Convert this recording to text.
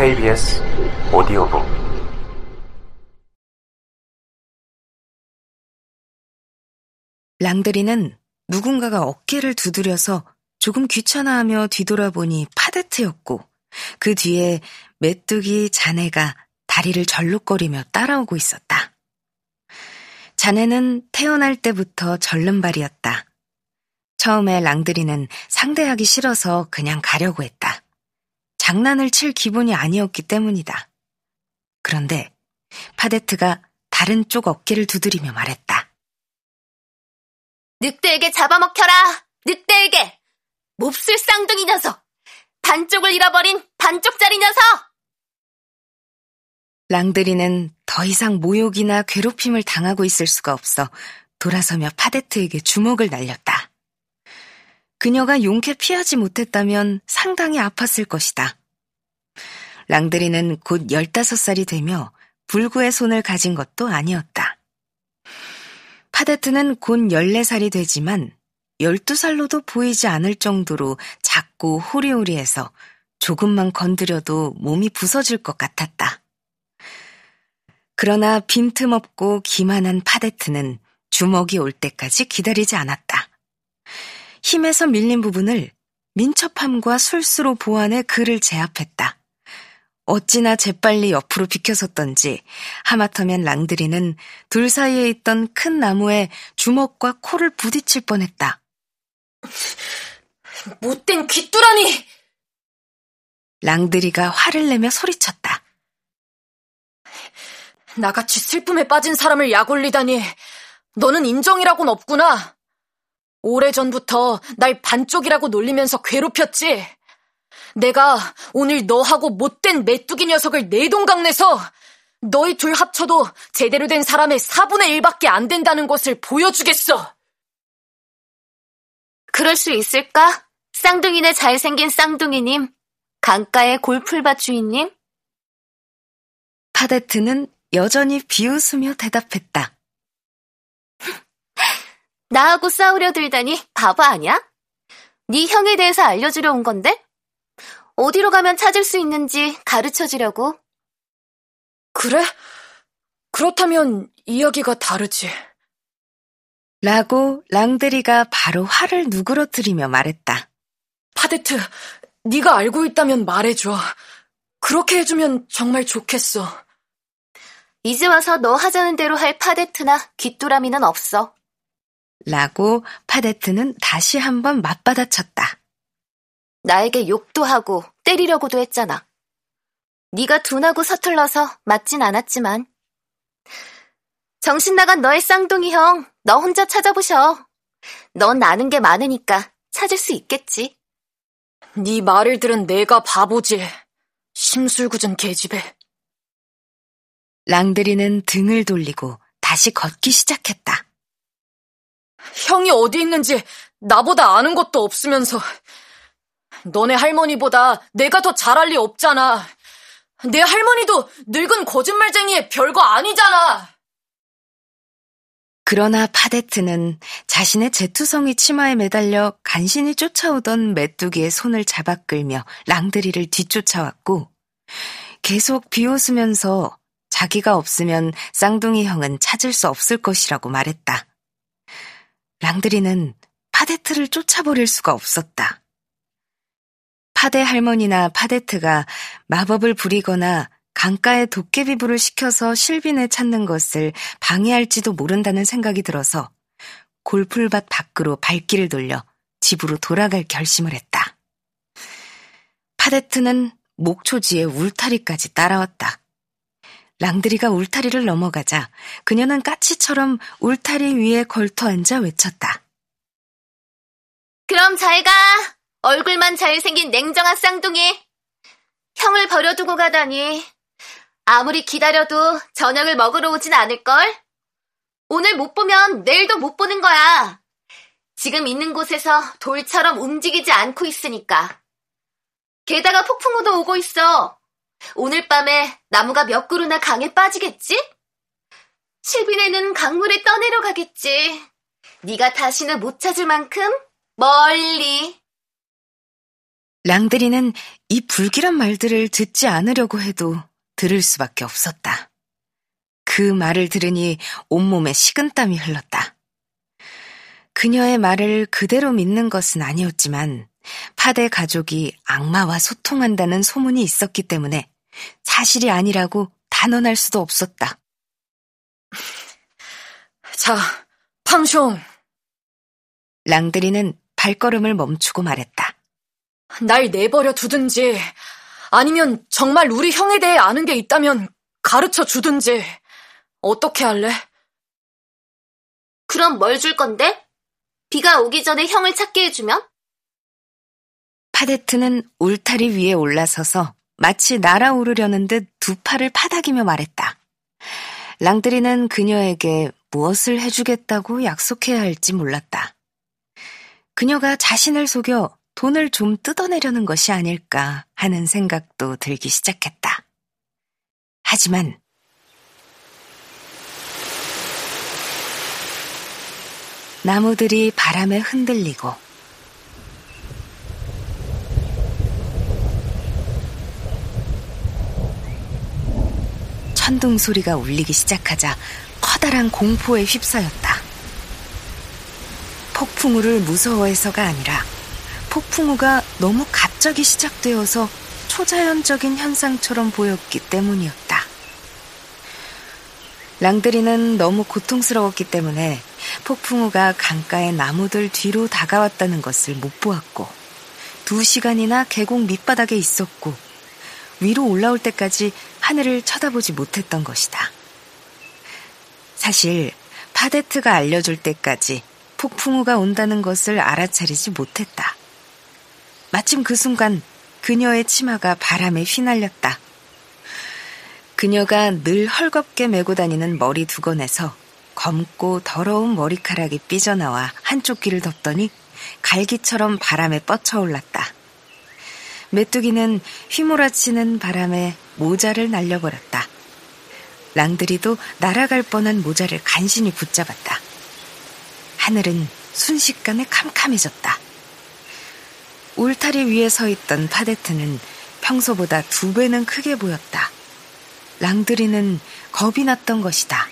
KBS 오디오북 랑드리는 누군가가 어깨를 두드려서 조금 귀찮아하며 뒤돌아보니 파데트였고 그 뒤에 메뚜기 자네가 다리를 절룩거리며 따라오고 있었다. 자네는 태어날 때부터 절름발이었다. 처음에 랑드리는 상대하기 싫어서 그냥 가려고 했다. 장난을 칠 기분이 아니었기 때문이다. 그런데 파데트가 다른 쪽 어깨를 두드리며 말했다. 늑대에게 잡아먹혀라! 늑대에게! 몹쓸 쌍둥이 녀석! 반쪽을 잃어버린 반쪽짜리 녀석! 랑드리는 더 이상 모욕이나 괴롭힘을 당하고 있을 수가 없어 돌아서며 파데트에게 주먹을 날렸다. 그녀가 용케 피하지 못했다면 상당히 아팠을 것이다. 랑드리는 곧 15살이 되며 불구의 손을 가진 것도 아니었다. 파데트는 곧 14살이 되지만 12살로도 보이지 않을 정도로 작고 호리호리해서 조금만 건드려도 몸이 부서질 것 같았다. 그러나 빈틈없고 기만한 파데트는 주먹이 올 때까지 기다리지 않았다. 힘에서 밀린 부분을 민첩함과 술수로 보완해 그를 제압했다. 어찌나 재빨리 옆으로 비켜섰던지 하마터면 랑드리는 둘 사이에 있던 큰 나무에 주먹과 코를 부딪힐 뻔했다. 못된 귀뚜라니! 랑드리가 화를 내며 소리쳤다. 나같이 슬픔에 빠진 사람을 약올리다니 너는 인정이라고는 없구나. 오래전부터 날 반쪽이라고 놀리면서 괴롭혔지. 내가 오늘 너하고 못된 메뚜기 녀석을 내동강내서 너희 둘 합쳐도 제대로 된 사람의 4분의 1밖에 안 된다는 것을 보여주겠어. 그럴 수 있을까? 쌍둥이네 잘생긴 쌍둥이님. 강가의 골풀밭 주인님. 파데트는 여전히 비웃으며 대답했다. 나하고 싸우려 들다니 바보 아니야? 네 형에 대해서 알려주려 온 건데? 어디로 가면 찾을 수 있는지 가르쳐 주려고. 그래? 그렇다면 이야기가 다르지. 라고 랑드리가 바로 화를 누그러뜨리며 말했다. 파데트, 네가 알고 있다면 말해줘. 그렇게 해주면 정말 좋겠어. 이제 와서 너 하자는 대로 할 파데트나 귀뚜라미는 없어. 라고 파데트는 다시 한번 맞받아쳤다. 나에게 욕도 하고 때리려고도 했잖아. 네가 둔하고 서툴러서 맞진 않았지만. 정신 나간 너의 쌍둥이 형, 너 혼자 찾아보셔. 넌 아는 게 많으니까 찾을 수 있겠지. 네 말을 들은 내가 바보지. 심술궂은 계집애. 랑드리는 등을 돌리고 다시 걷기 시작했다. 형이 어디 있는지 나보다 아는 것도 없으면서 너네 할머니보다 내가 더 잘할 리 없잖아. 내 할머니도 늙은 거짓말쟁이의 별거 아니잖아. 그러나 파데트는 자신의 제투성이 치마에 매달려 간신히 쫓아오던 메뚜기의 손을 잡아 끌며 랑드리를 뒤쫓아왔고 계속 비웃으면서 자기가 없으면 쌍둥이 형은 찾을 수 없을 것이라고 말했다. 랑드리는 파데트를 쫓아버릴 수가 없었다. 파데 할머니나 파데트가 마법을 부리거나 강가에 도깨비불을 시켜서 실빈을 찾는 것을 방해할지도 모른다는 생각이 들어서 골풀밭 밖으로 발길을 돌려 집으로 돌아갈 결심을 했다. 파데트는 목초지에 울타리까지 따라왔다. 랑드리가 울타리를 넘어가자 그녀는 까치처럼 울타리 위에 걸터 앉아 외쳤다. 그럼 잘 가. 얼굴만 잘생긴 냉정한 쌍둥이. 형을 버려두고 가다니. 아무리 기다려도 저녁을 먹으러 오진 않을걸? 오늘 못 보면 내일도 못 보는 거야. 지금 있는 곳에서 돌처럼 움직이지 않고 있으니까. 게다가 폭풍우도 오고 있어. 오늘 밤에 나무가 몇 그루나 강에 빠지겠지? 실비네는 강물에 떠내려 가겠지. 네가 다시는 못 찾을 만큼 멀리. 랑드리는 이 불길한 말들을 듣지 않으려고 해도 들을 수밖에 없었다. 그 말을 들으니 온몸에 식은땀이 흘렀다. 그녀의 말을 그대로 믿는 것은 아니었지만 파대 가족이 악마와 소통한다는 소문이 있었기 때문에 사실이 아니라고 단언할 수도 없었다. 자, 팡숑. 랑드리는 발걸음을 멈추고 말했다. 날 내버려 두든지, 아니면 정말 우리 형에 대해 아는 게 있다면 가르쳐 주든지, 어떻게 할래? 그럼 뭘 줄 건데? 비가 오기 전에 형을 찾게 해주면? 파데트는 울타리 위에 올라서서 마치 날아오르려는 듯 두 팔을 파닥이며 말했다. 랑드리는 그녀에게 무엇을 해주겠다고 약속해야 할지 몰랐다. 그녀가 자신을 속여 돈을 좀 뜯어내려는 것이 아닐까 하는 생각도 들기 시작했다. 하지만 나무들이 바람에 흔들리고 천둥 소리가 울리기 시작하자 커다란 공포에 휩싸였다. 폭풍우를 무서워해서가 아니라 폭풍우가 너무 갑자기 시작되어서 초자연적인 현상처럼 보였기 때문이었다. 랑드리는 너무 고통스러웠기 때문에 폭풍우가 강가의 나무들 뒤로 다가왔다는 것을 못 보았고, 두 시간이나 계곡 밑바닥에 있었고, 위로 올라올 때까지 하늘을 쳐다보지 못했던 것이다. 사실, 파데트가 알려줄 때까지 폭풍우가 온다는 것을 알아차리지 못했다. 마침 그 순간 그녀의 치마가 바람에 휘날렸다. 그녀가 늘 헐겁게 메고 다니는 머리 두건에서 검고 더러운 머리카락이 삐져나와 한쪽 귀를 덮더니 갈기처럼 바람에 뻗쳐올랐다. 메뚜기는 휘몰아치는 바람에 모자를 날려버렸다. 랑드리도 날아갈 뻔한 모자를 간신히 붙잡았다. 하늘은 순식간에 캄캄해졌다. 울타리 위에 서 있던 파데트는 평소보다 두 배는 크게 보였다. 랑드리는 겁이 났던 것이다.